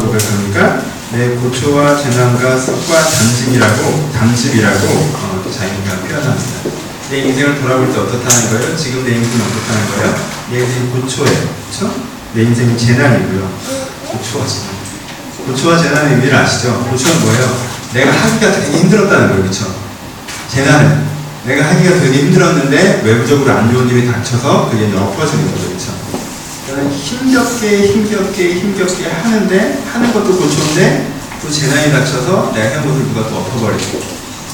고백합니까? 내 고초와 재난과 습과 담짐이라고 담집이라고 어, 자기가 표현합니다. 내 인생을 돌아볼 때 어떻다는 거예요? 지금 내 인생이 어떻다는 거예요? 내 인생이 고초예요. 그렇죠? 내 인생이 재난이고요. 고초와 재난. 고초와 재난의 의미를 아시죠? 고초는 뭐예요? 내가 하기가 되게 힘들었다는 거예요. 그렇죠? 재난은 내가 하기가 되게 힘들었는데 외부적으로 안 좋은 일이 닥쳐서 그게 엎어지는 거죠. 그렇죠? 저는 힘겹게 힘겹게 힘겹게 하는데 하는 것도 고초인데 또 재난이 닥쳐서 내가 해온 것을 누가 또 엎어버리고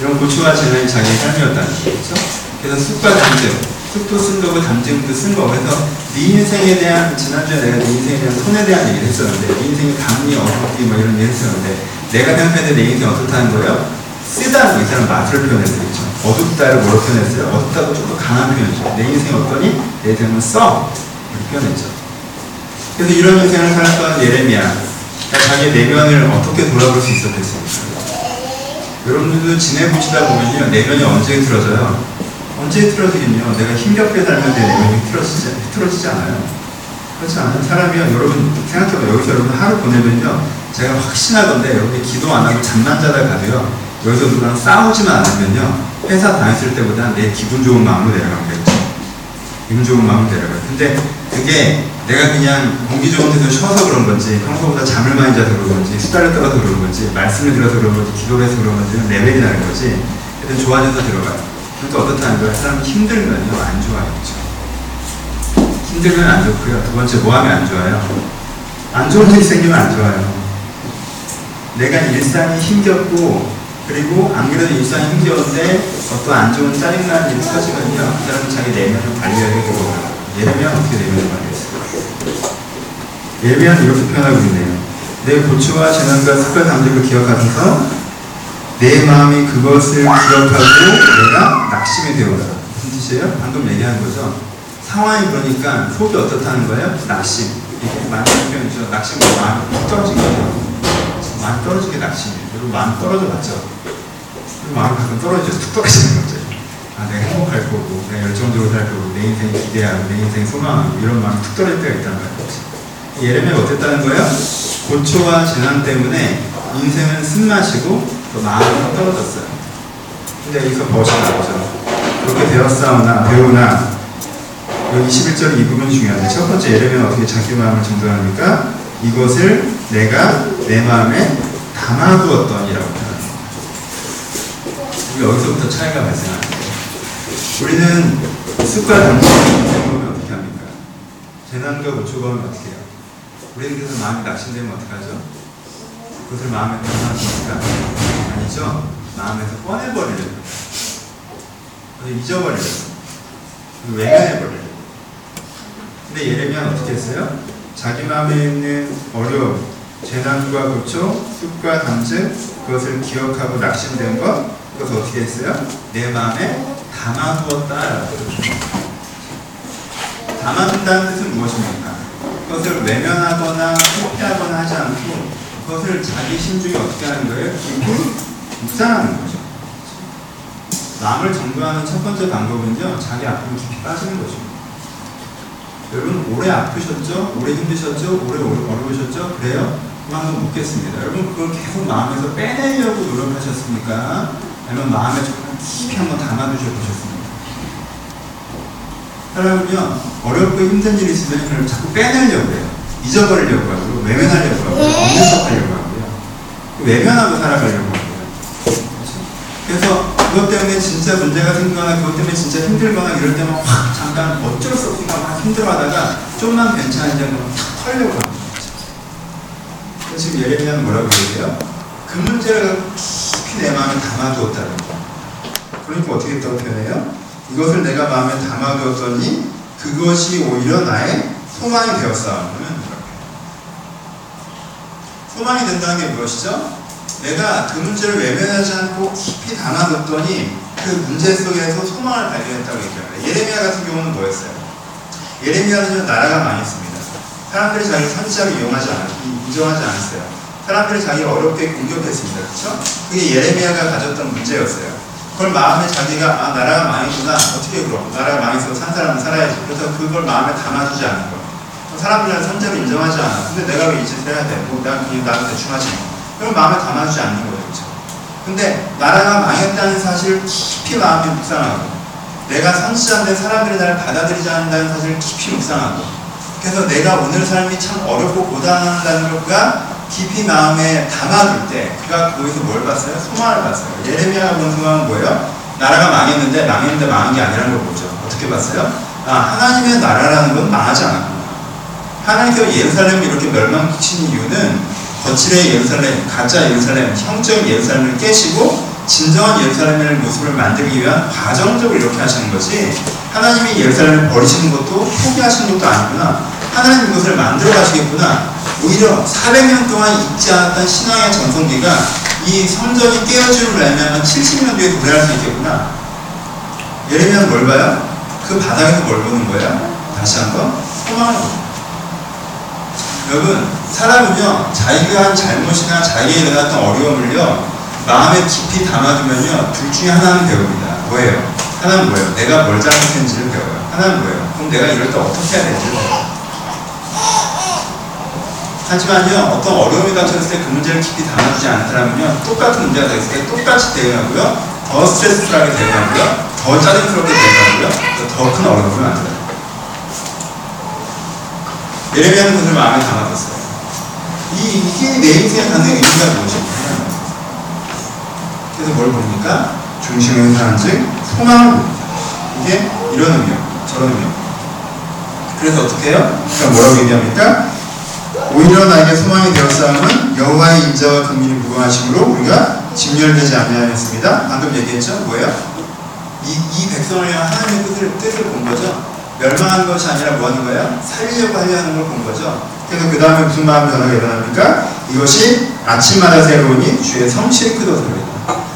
이런 고초와 재난이 자기의 삶이었다는 거죠. 그래서 쑥과 담증, 쑥도 쓴 거고 담증도 쓴 거고 해서 네 인생에 대한 지난주에 내가 네 인생에 대한 손에 대한 얘기를 했었는데 네 인생이 감리 어둡기 뭐 이런 얘기 했었는데 내가 생각할 때 내 인생 어떻다는 거예요? 쓰다는 이 사람 맛을. 그렇죠? 어둡다를 뭐로 표현했어요? 어둡다고 조금 강한 표현이죠. 내 인생이 어떠니? 내 인생은 써! 이렇게 표현했죠. 그래서 이런 인생을 살았던 예레미야 자기의 내면을 어떻게 돌아볼 수 있었겠습니까? 여러분들도 지내보시다 보면요 내면이 언제 틀어져요? 언제 틀어지긴요 내가 힘겹게 내 내면이 틀어지지, 틀어지지 않아요 그렇지 않아요? 사람이요 여러분 생각해봐요 여기서 여러분 하루 보내면요 제가 확신하건데 여러분이 기도 안 하고 잠만 자다 가도요 여기서 누구랑 싸우지만 않으면요 회사 다녔을 때보다 내 기분 좋은 마음으로 내려가겠죠 기분 좋은 마음으로 내려가요 근데 그게 내가 그냥 공기 좋은 데서 쉬어서 그런 건지 평소보다 잠을 많이 자서 그런 건지 수다를 떨어서 그런 건지 말씀을 들어서 그런 건지 기도를 해서 그런 건지 레벨이 나는 거지 하여튼 좋아져서 들어가요 그러니까 어떻다는 거예요? 사람이 힘들면요 안 좋아요? 힘들면 안 좋고요 두 번째 뭐 하면 안 좋아요? 안 좋은 일이 생기면 안 좋아요 내가 일상이 힘겹고 그리고 안 그래도 일상이 힘겨운데 어떤 안 좋은 짜증나는 일이 터지면요 그 사람은 자기 내면을 관리하게 되고 예레미야 어떻게 내면을 관리했어요? 예레미야는 이렇게 표현하고 있네요. 내 고초와 재난과 습관 담들을 기억하면서 내 마음이 그것을 기억하고 내가 낙심이 되어라. 무슨 뜻이에요? 방금 얘기한 거죠. 상황이 그러니까 속이 어떻다는 거예요? 낙심. 이게 많은 표현이죠. 낙심은 마음이 푹 떨어지거든요. 마음이 떨어지게 낙심이에요. 여러분 마음 떨어져 봤죠? 마음 가끔 떨어지죠. 툭 떨어지는 거죠. 아, 내가 행복할 거고, 내가 열정적으로 살 거고, 내 인생 기대하고, 내 인생 소망하고, 이런 마음이 툭 떨어질 때가 있단 말이에요. 예레미야가 어땠다는 거예요? 고초와 재난 때문에 인생은 쓴맛이고, 또 마음은 떨어졌어요. 근데 여기서 벗이 나오죠. 그렇게 되었사오나, 배우나, 여기 21절 이 부분이 중요한데, 첫 번째 예레미야는 어떻게 자기 마음을 정돈합니까? 이것을 내가 내 마음에 담아두었더니라고 여기서부터 차이가 발생합니다. 우리는 습관 담임을 보면 어떻게 합니까? 재난과 고초가 오면 어떻게 해요? 우리는 그래서 마음이 낙심되면 어떡하죠? 그것을 마음에 담아둡니까? 아니죠. 마음에서 꺼내버리려고 잊어버리려고 외면해버리려고 근데 예레미야는 어떻게 했어요? 자기 마음에 있는 어려움, 재난과 고초, 습과 담증 그것을 기억하고 낙심된 것 그것을 어떻게 했어요? 내 마음에 담아두었다. 담아둔다는 뜻은 무엇입니까? 그것을 외면하거나 회피하거나 하지 않고 그것을 자기 심중에 어떻게 하는 거예요? 깊이 묵상하는 거죠. 마음을 정도하는 첫 번째 방법은요, 자기 아픔 깊이 빠지는 거죠. 여러분, 오래 아프셨죠? 오래 힘드셨죠? 오래 어려우셨죠? 그래요? 한번 묻겠습니다. 여러분, 그걸 계속 마음에서 빼내려고 노력하셨습니까? 아니면 마음에 조금 깊이 한번 담아두셔 보셨습니까? 사람은요, 어렵고 힘든 일이 있으면 그걸 자꾸 빼내려고 해요. 잊어버리려고 하고, 외면하려고 하고, 없는 척 하려고 하고요. 외면하고 살아가려고 하고요. 그렇죠? 그래서 그것 때문에 진짜 문제가 생기거나, 그것 때문에 진짜 힘들거나, 이럴 때만 확 잠깐 어쩔 수 없으니까 막 힘들어 하다가, 좀만 괜찮아지면 탁 털려고 합니다. 지금 예레미야는 뭐라고 얘기해요? 그 문제를 깊이 내 마음에 담아두었다는 거예요. 그러니까 어떻게 했다고 표현해요? 이것을 내가 마음에 담아두었더니 그것이 오히려 나의 소망이 되었사오는 소망이 된다는 게 무엇이죠? 내가 그 문제를 외면하지 않고 깊이 담아뒀더니 그 문제 속에서 소망을 발견했다고 얘기합니다. 예레미야 같은 경우는 뭐였어요? 예레미야는 나라가 많이 있습니다. 사람들이 자기 선지자를 이용하지 않았, 인정하지 않았어요. 사람들이 자기 어렵게 공격했습니다. 그렇죠? 그게 예레미야가 가졌던 문제였어요. 그걸 마음에 자기가 아 나라가 망했구나 어떻게 그럼 나라가 망해서 산 사람은 살아야지 그래서 그걸 마음에 담아두지 않은 거 사람들은 선제로 인정하지 않아. 근데 내가 왜 이 짓을 해야 돼? 뭐, 난 나도 대충 하지. 그럼 마음에 담아주지 않는 거예요. 그렇죠? 근데 나라가 망했다는 사실을 깊이 마음에 묵상하고 내가 선지자인데 사람들이 나를 받아들이지 않는다는 사실을 깊이 묵상하고 그래서 내가 오늘 삶이 참 어렵고 고단하다는 것과 깊이 마음에 담아둘 때 그가 거기서 뭘 봤어요? 소망을 봤어요. 예레미야가 본 소망은 뭐예요? 나라가 망했는데 망했는데 망한 게 아니라는 걸 보죠. 어떻게 봤어요? 아 하나님의 나라라는 건 망하지 않았구나. 하나님께서 예루살렘을 이렇게 멸망시킨 이유는 거칠의 예루살렘, 가짜 예루살렘, 형적인 예루살렘을 깨시고 진정한 예루살렘의 모습을 만들기 위한 과정적으로 이렇게 하시는 거지 하나님이 예루살렘을 버리시는 것도 포기하시는 것도 아니구나 하나님 이것을 만들어 가시겠구나 오히려 400년 동안 잊지 않았던 신앙의 전성기가 이 성전이 깨어짐을 말미암아 70년 뒤에 도래할 수 있겠구나 예레미야는 뭘 봐요? 그 바닥에서 뭘 보는 거예요? 다시 한번 소망을 여러분 사람은요 자기가 한 잘못이나 자기에 일어났던 어려움을요 마음에 깊이 담아두면요 둘 중에 하나는 배웁니다 뭐예요? 하나는 뭐예요? 내가 뭘 잘못했는지를 배워요 하나는 뭐예요? 그럼 내가 이럴 때 어떻게 해야 되는지를 하지만요 어떤 어려움이 닥쳤을 때 그 문제를 깊이 담아두지 않은 사람은요 똑같은 문제가 닥쳤을 때 똑같이 대응하고요 더 스트레스풀하게 대응하고요 더 짜증스럽게 대응하고요 더 큰 어려움을 만들어요 예레미야는 그것을 마음에 담아뒀어요. 이, 이게 내 인생에 갖는 의미가 무엇입니까? 그래서 뭘 봅니까? 중심을 사는 즉 소망을 봅니다. 이게 이런 의미요. 저런 의미요. 그래서 어떻게 해요? 그럼 뭐라고 얘기합니까? 오히려 나에게 소망이 되었사함은 여호와의 인자와 긍휼이 무궁하심으로 우리가 진멸되지 아니하였습니다. 방금 얘기했죠? 뭐예요? 이, 이 백성을 향한 하나님의 뜻을, 뜻을 본 거죠. 멸망하는 것이 아니라 뭐 하는 거예요? 살리려고 하려는 걸 본 거죠. 그래서 그 다음에 무슨 마음 변화가 일어납니까? 이것이 아침마다 새로우니 주의 성실이 크도소리다.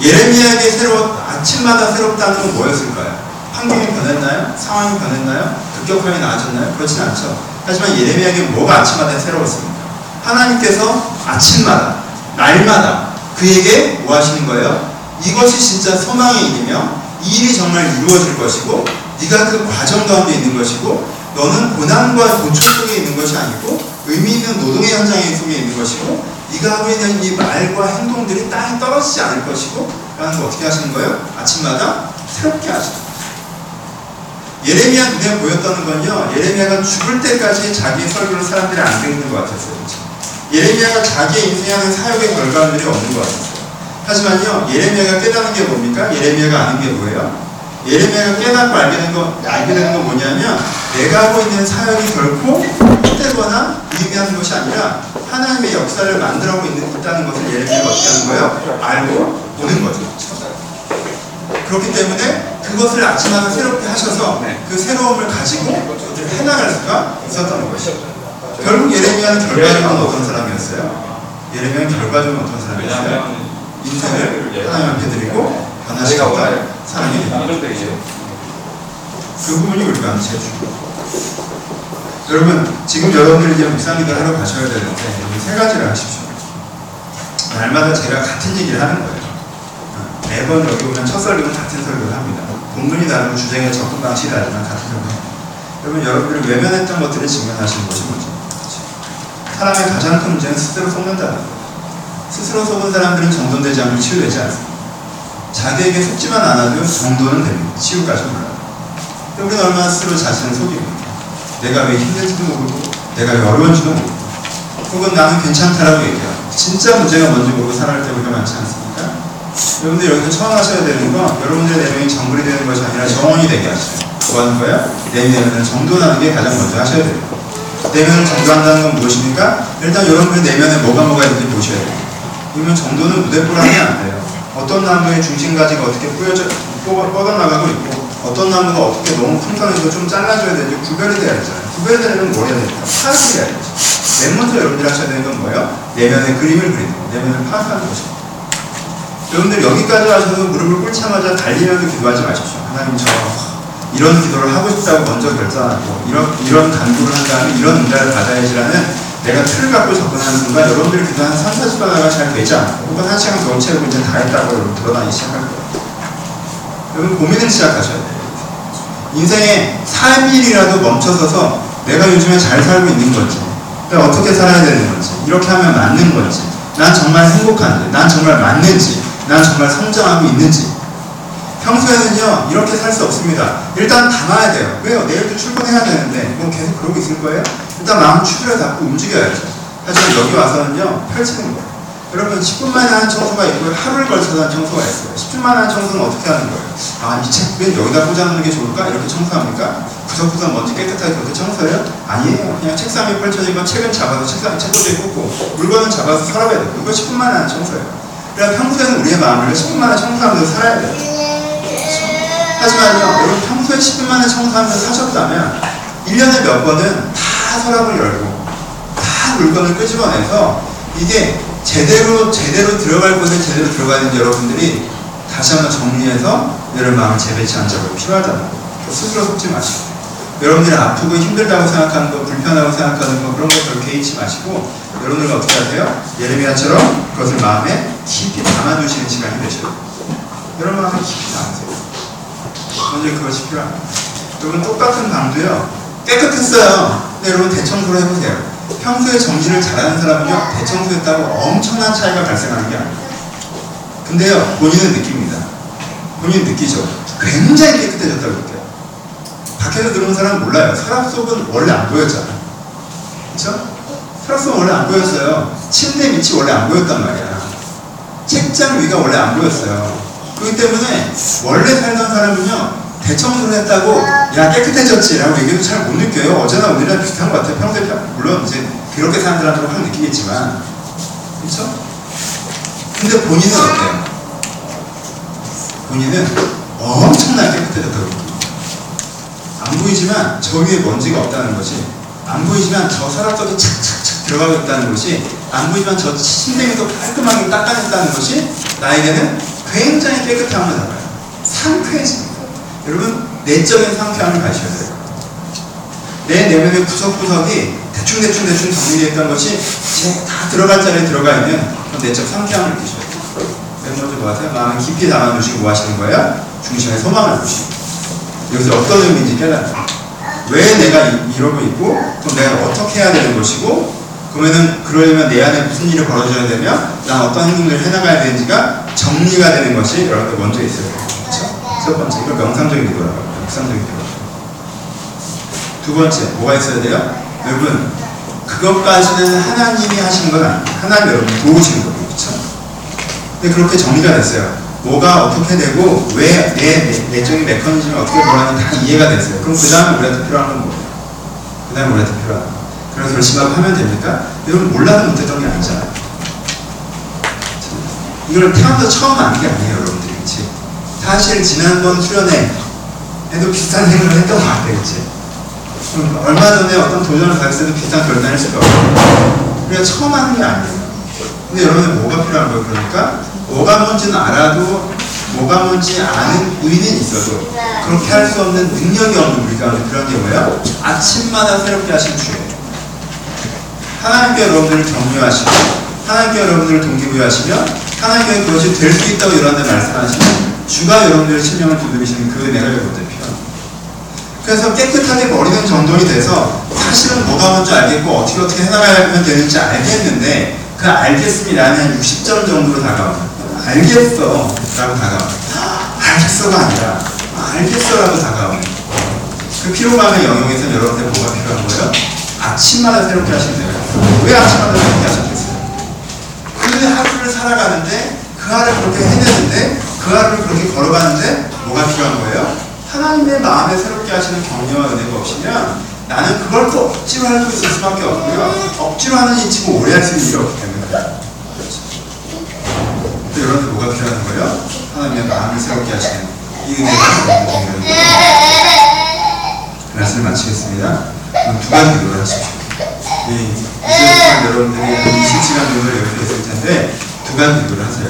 예레미야에게 새로 아침마다 새롭다는 건 뭐였을까요? 환경이 변했나요? 상황이 변했나요? 급격하게 나아졌나요? 그렇진 않죠. 하지만 예레미야에게 뭐가 아침마다 새로웠습니까? 하나님께서 아침마다 날마다 그에게 뭐 하시는 거예요? 이것이 진짜 소망의 일이며 이 일이 정말 이루어질 것이고 네가 그 과정 가운데 있는 것이고 너는 고난과 고초 속에 있는 것이 아니고 의미 있는 노동의 현장에 속에 있는 것이고 네가 하고 있는 이 말과 행동들이 땅에 떨어지지 않을 것이고 라는 거 어떻게 하시는 거예요? 아침마다 새롭게 하시는 예 레미야 눈에 보였다는 건요 예레미야가 죽을 때까지 자기의 설교를 사람들이 안 듣는 것 같았어요? 예레미야가 자기의 인생에 하는 사역의 결과물이 없는 것 같았어요 하지만요 예레미야가 깨닫는 게 뭡니까? 예레미야가 아는 게 뭐예요? 예레미야가 깨닫고 알게 된 거, 알게 되는 건 뭐냐면 내가 하고 있는 사역이 결코 헛되거나 의미하는 것이 아니라 하나님의 역사를 만들어가고 있다는 것을 예레미야가 어떻게 하는 거예요? 알고 보는 거죠. 그렇기 때문에 그것을 아침마다 새롭게 하셔서 그 새로움을 가지고 그것을 해나갈 수가 있었던 것이죠. 결국 예레미야는 결과적으로 어떤 사람이었어요? 예레미야는 결과적으로 어떤 사람이었어요? 인생을 하나님 앞에 드리고 변화시켰다. 사랑이 그 부분이 우리가 제일 중요해요. 여러분, 지금 여러분들이 이제 묵상기도 하러 가셔야 되는데, 세 가지를 하십시오. 날마다 제가 같은 얘기를 하는 거예요. 매번 여기 오면 첫 설교는 같은 설교를 합니다. 본문이 다르고 주제의 접근 방식이 다르지만 같은 합니다. 여러분, 여러분들이 외면했던 것들을 직면하시는 것이 문제입니다. 사람의 가장 큰 문제는 스스로 속는다는 거예요. 스스로 속은 사람들은 정돈되지 않고 치유되지 않습니다. 자기에게 속지만 않아도 정도는 됩니다. 치유까지 몰라요. 우리는 얼마나 스스로 자신을 속이고 내가 왜 힘든지도 모르고 내가 왜 어려운지도 모르고 혹은 나는 괜찮다라고 얘기하고 진짜 문제가 뭔지 모르고 살아갈 때 우리가 많지 않습니까? 여러분들 여기서 처음 하셔야 되는 건 여러분들의 내면이 정글이 되는 것이 아니라 정원이 되게 하시죠. 뭐 하는 거야? 내면을 정돈하는 게 가장 먼저 하셔야 돼요. 내면을 정돈한다는 건 무엇입니까? 일단 여러분의 내면에 뭐가 뭐가 있는지 보셔야 돼요. 그러면 정도는 무대뽀라면 안 돼요. 어떤 나무의 중심가지가 어떻게 뿌여져, 뻗어나가고 있고 어떤 나무가 어떻게 너무 풍성해서 좀 잘라줘야 되는지 구별이 돼야 되잖아요. 구별되려면 뭘 해야 됩니까? 파악을 해야 되죠. 맨 먼저 여러분들이 하셔야 되는 건 뭐예요? 내면의 그림을 그리는 거 내면을 파악하는 것입니다. 여러분들 여기까지 하셔서 무릎을 꿇자마자 달리면서 기도하지 마십시오. 하나님 저 이런 기도를 하고 싶다고 먼저 결정하고 이런, 이런 간구를 한 다음에 이런 응답을 받아야지라는 내가 틀을 갖고 접근하는 순간 여러분들이 그동안 3, 40번 하가 잘 되지 않고 혹은 한 시간 더 채우고 이제 다 했다고 드러나기 시작할 거예요. 여러분 고민을 시작하셔야 돼요. 인생에 3일이라도 멈춰서서 내가 요즘에 잘 살고 있는 건지, 어떻게 살아야 되는 건지, 이렇게 하면 맞는 건지, 난 정말 행복한지, 난 정말 맞는지, 난 정말 성장하고 있는지. 평소에는요, 이렇게 살 수 없습니다. 일단 담아야 돼요. 왜요? 내일도 출근해야 되는데, 뭐 계속 그러고 있을 거예요? 일단 마음 추스려 잡고 움직여야죠. 하지만 여기 와서는요, 펼치는 거예요. 여러분 10분 만에 하는 청소가 있고요. 하루를 걸쳐서 하는 청소가 있어요. 10분 만에 하는 청소는 어떻게 하는 거예요? 아, 이 책은 여기다 꽂아놓는 게 좋을까? 이렇게 청소합니까? 구석구석 먼지 깨끗하게 그렇게 청소해요? 아니에요. 그냥 책상 위에 펼쳐진 건 책은 잡아서 책상 책꽂이에 꽂고 물건은 잡아서 서랍에 넣고 이거 10분 만에 하는 청소예요. 그러니까 평소에는 우리의 마음을 10분 만에 청소하면서 살아야 돼요. 하지만요, 여러분 평소에 10분 만에 청소하면서 사셨다면 1년에 몇 번은 다 서랍을 열고 다 물건을 끄집어내서 이게 제대로 제대로 들어갈 곳에 제대로 들어가야 되는지 여러분들이 다시 한번 정리해서 여러분 마음을 재배치하는 작업이 필요하잖아요. 스스로 속지 마시고 여러분들이 아프고 힘들다고 생각하는 거, 불편하고 생각하는 거 그런 거 별로 개의치 마시고 여러분들은 어떻게 하세요? 예레미야처럼 그것을 마음에 깊이 담아두시는 시간이 되셔요. 여러분 마음에 깊이 담으세요. 먼저 그것이 필요합니다. 여러분 똑같은 방도요 깨끗했어요. 근데 여러분 대청소를 해보세요. 평소에 정리를 잘하는 사람은요 대청소했다고 엄청난 차이가 발생하는 게 아니에요. 근데요 본인은 느낍니다. 본인 느끼죠. 굉장히 깨끗해졌다고 느껴요. 밖에서 들어온 사람은 몰라요. 서랍 속은 원래 안 보였잖아. 그렇죠? 서랍 속은 원래 안 보였어요. 침대 밑이 원래 안 보였단 말이야. 책장 위가 원래 안 보였어요. 그렇기 때문에 원래 살던 사람은요 대청소를 했다고 야 깨끗해졌지 라고 얘기해도 잘 못 느껴요 어제나 오늘이나 비슷한 것 같아요 평소에 평- 물론 이제 그렇게 사는 사람들은 확 느끼겠지만 그렇죠? 근데 본인은 어때요? 본인은 엄청나게 깨끗해졌다고 안 보이지만 저 위에 먼지가 없다는 것이 안 보이지만 저 서랍 속에 착착착 들어가고 있다는 것이 안 보이지만 저 침대에도 깔끔하게 닦아냈다는 것이 나에게는 굉장히 깨끗함을 알아요. 상쾌해집니다. 여러분 내적인 상쾌함을 가셔야 돼요. 내 내면의 구석구석이 대충대충 대충 정리되어 있다는 것이 제 다 들어갈 자리에 들어가 있는 내적 상쾌함을 느끼셔야 돼요. 맨 먼저 뭐 하세요? 마음을 깊이 담아두시고 뭐 하시는 거예요? 중심에 소망을 두시고 여기서 어떤 의미인지 깨달아요. 왜 내가 이- 이러고 있고, 그럼 내가 어떻게 해야 되는 것이고, 그러면은 그러려면 내 안에 무슨 일이 벌어져야 되며, 난 어떤 행동을 해나가야 되는지가 정리가 되는 것이 여러분들 먼저 있어요. 그렇죠? 첫 번째, 이걸 명상적인 기도라고. 묵상적인 기도. 두 번째, 뭐가 있어야 돼요? 여러분, 그것까지는 하나님이 하시는 건 아니에요. 하나님 여러분 도우시는 거예요. 그렇죠? 근데 그렇게 정리가 됐어요. 뭐가 어떻게 되고 왜 내 내적인 메커니즘이 어떻게 돌아가는지 다 이해가 됐어요. 그럼 그 다음에 우리한테 필요한 건 뭐예요? 그 다음에 우리한테 필요한 거. 그래서 결심하고 하면 됩니까? 여러분 몰라도 못했던 게 아니잖아요. 이걸 태어나서 처음 아는 게 아니에요, 여러분들이. 그치? 사실 지난번 수련회 에도 비슷한 생각을 했던 것 같아요, 그치? 얼마 전에 어떤 도전을 가졌을 때도 비슷한 결단을 했을 거예요. 우리가 처음 하는 게 아니에요. 근데 여러분 뭐가 필요한 거예요? 그러니까 뭐가 뭔지는 알아도 뭐가 뭔지 아는 의는 있어도 그렇게 할 수 없는 능력이 없는 우리 가운데 그런 게 뭐예요? 아침마다 새롭게 하신 주예요. 하나님께 여러분들을 격려하시고 하나님께 여러분들을 동기부여하시며 하나님께 그것이 될 수 있다고 여러분들 말씀하시면 주가 여러분들의 심령을 두드리시는 그 은혜가 여러분들 필요합니다. 그래서 깨끗하게 버리는 정돈이 돼서 사실은 뭐가 뭔지 알겠고 어떻게 어떻게 해나가면 되는지 알겠는데 그 알겠습니다는 60점 정도로 다가와요. 알겠어 라고 다가와요. 알겠어가 아니라 알겠어 라고 다가와요. 그 피로감의 영역에서 여러분들 뭐가 필요한 거예요? 아침마다 새롭게 돼요. 왜 아침마다 새롭게 하셨겠어요? 그 하루를 살아가는데 그 하루를 그렇게 해내는데 그 하루를 그렇게 걸어가는데 뭐가 필요한 거예요? 하나님의 마음에 새롭게 하시는 격려와 은혜가 없으면 나는 그걸 또 억지로 할수 있을 수밖에 없고요. 억지로 하는 이 치고 오래 할 수 있는 일이 없기 때문에. 또 여러분들 뭐가 필요한 거예요? 하나님의 마음을 새롭게 하시는 이 은혜가 여러분들 말씀을 마치겠습니다. 그럼 두 가지 기도를 하십시오. 이 이제부터 여러분들이 한 20시간 정도 여기서 있을 텐데 두 가지 기도를 하세요.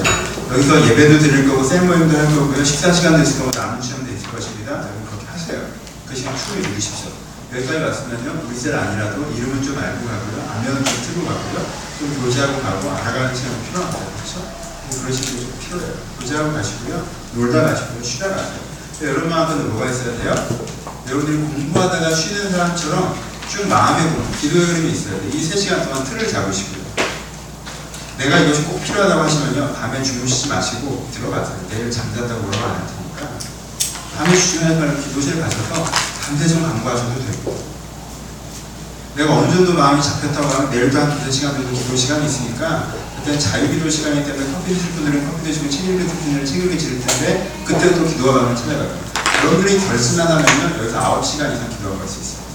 여기서 예배도 드릴 거고 셀 모임도 할 거고요. 식사 시간도 있을 거고 남은 시간도 있을 것입니다. 여러분 그렇게 하세요. 그 시간 충분히 누리십시오. 여기까지 왔으면요. 우리 셀 아니라도 이름은 좀 알고 가고요. 안면은 좀 틀고 가고요. 좀 교제하고 가고 알아가는 시간이 필요합니다. 그렇죠? 그러시는 게좀 필요해요. 교제하고 가시고요. 놀다 가시고요. 쉬다 가세요. 여러분 마음에는 뭐가 있어야 돼요? 여러분들이 공부하다가 쉬는 사람처럼 쭉 마음의 공, 기도의 흐름이 있어야 돼. 이세 시간 동안 틀을 잡으시고요. 내가 이것이 꼭 필요하다고 하시면요. 밤에 주무시지 마시고 들어가세요. 내일 잠잤다고 뭐라고 안할 테니까. 밤에 주중하지 말고 기도실 가셔서 밤새 좀 강구하셔도 되고. 내가 어느 정도 마음이 잡혔다고 하면 내일도 한 두세 시간 정도 기도 시간이 있으니까 그때는 자유기도 시간이기 때문에 커피 드실 분들은 커피 드시고 책 읽을 분들은 책 읽으실 텐데 그때 또 찾아갈 겁니다. 여러분들이 결심만 하면요 여기서 9시간 이상 기도가 갈수 있어요.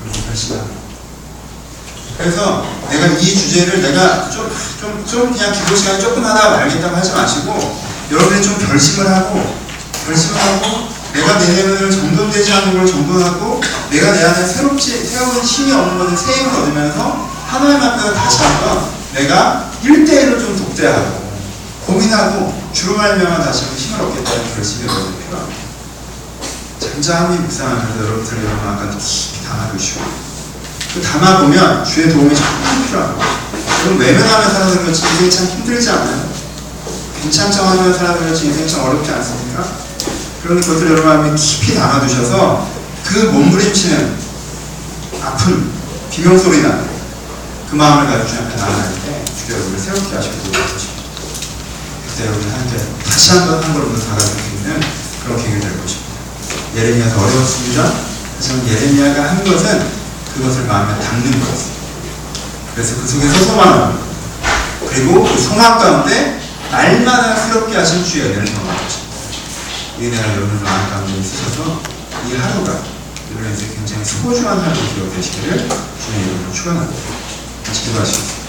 그리고 결심하는 그래서 내가 이 주제를 내가 좀, 좀, 좀 그냥 기도 시간 조금 하다가 말겠다고 하지 마시고 여러분이 좀 결심을 하고 결심을 하고 내가 내 내면을 정돈되지 않는 걸 정돈하고 내가 내 안에 새롭지 새로운 힘이 없는 것을 새 힘을 얻으면서 하나님 앞에서 다시 한번 내가 1대1로 좀 독대하고 고민하고 주로 말미암아 다시 한번 힘을 얻겠다는 결심이 여러분 필요합니다. 잠잠히 묵상하면서 여러분들 여러분 아까 깊이 담아두시고 그 담아보면 주의 도움이 정말 필요합니다. 여러분 외면하며 살아서 그렇지 인생이 참 힘들지 않아요? 괜찮죠 하며 살아서 그렇지 인생이 참 어렵지 않습니까? 그런 것들 여러분 마음에 깊이 담아두셔서 그 몸부림치는 아픈 비명소리 나 그 마음을 가지고 주님 앞에 나아갈 때 주여 여러분을 새롭게 하시고 도와주십니다. 그때 여러분 한테 다시 한번 한 걸음도 다가갈 수 있는 그런 계기가 될 것입니다. 예레미야도 어려웠습니다. 하지만 예레미야가 한 것은 그것을 마음에 담는 거였어요. 그래서 그 속에서 소망을 그리고 그 소망 가운데 날마다 새롭게 하신 주의 은혜를 경험한 것입니다. 이 은혜가 여러분 마음 가운데 있으셔서 이 하루가 여러분 인생 굉장히 소중한 하루 기억 되시기를 주님 이름으로 축원합니다. 같이 기도하시겠습니다.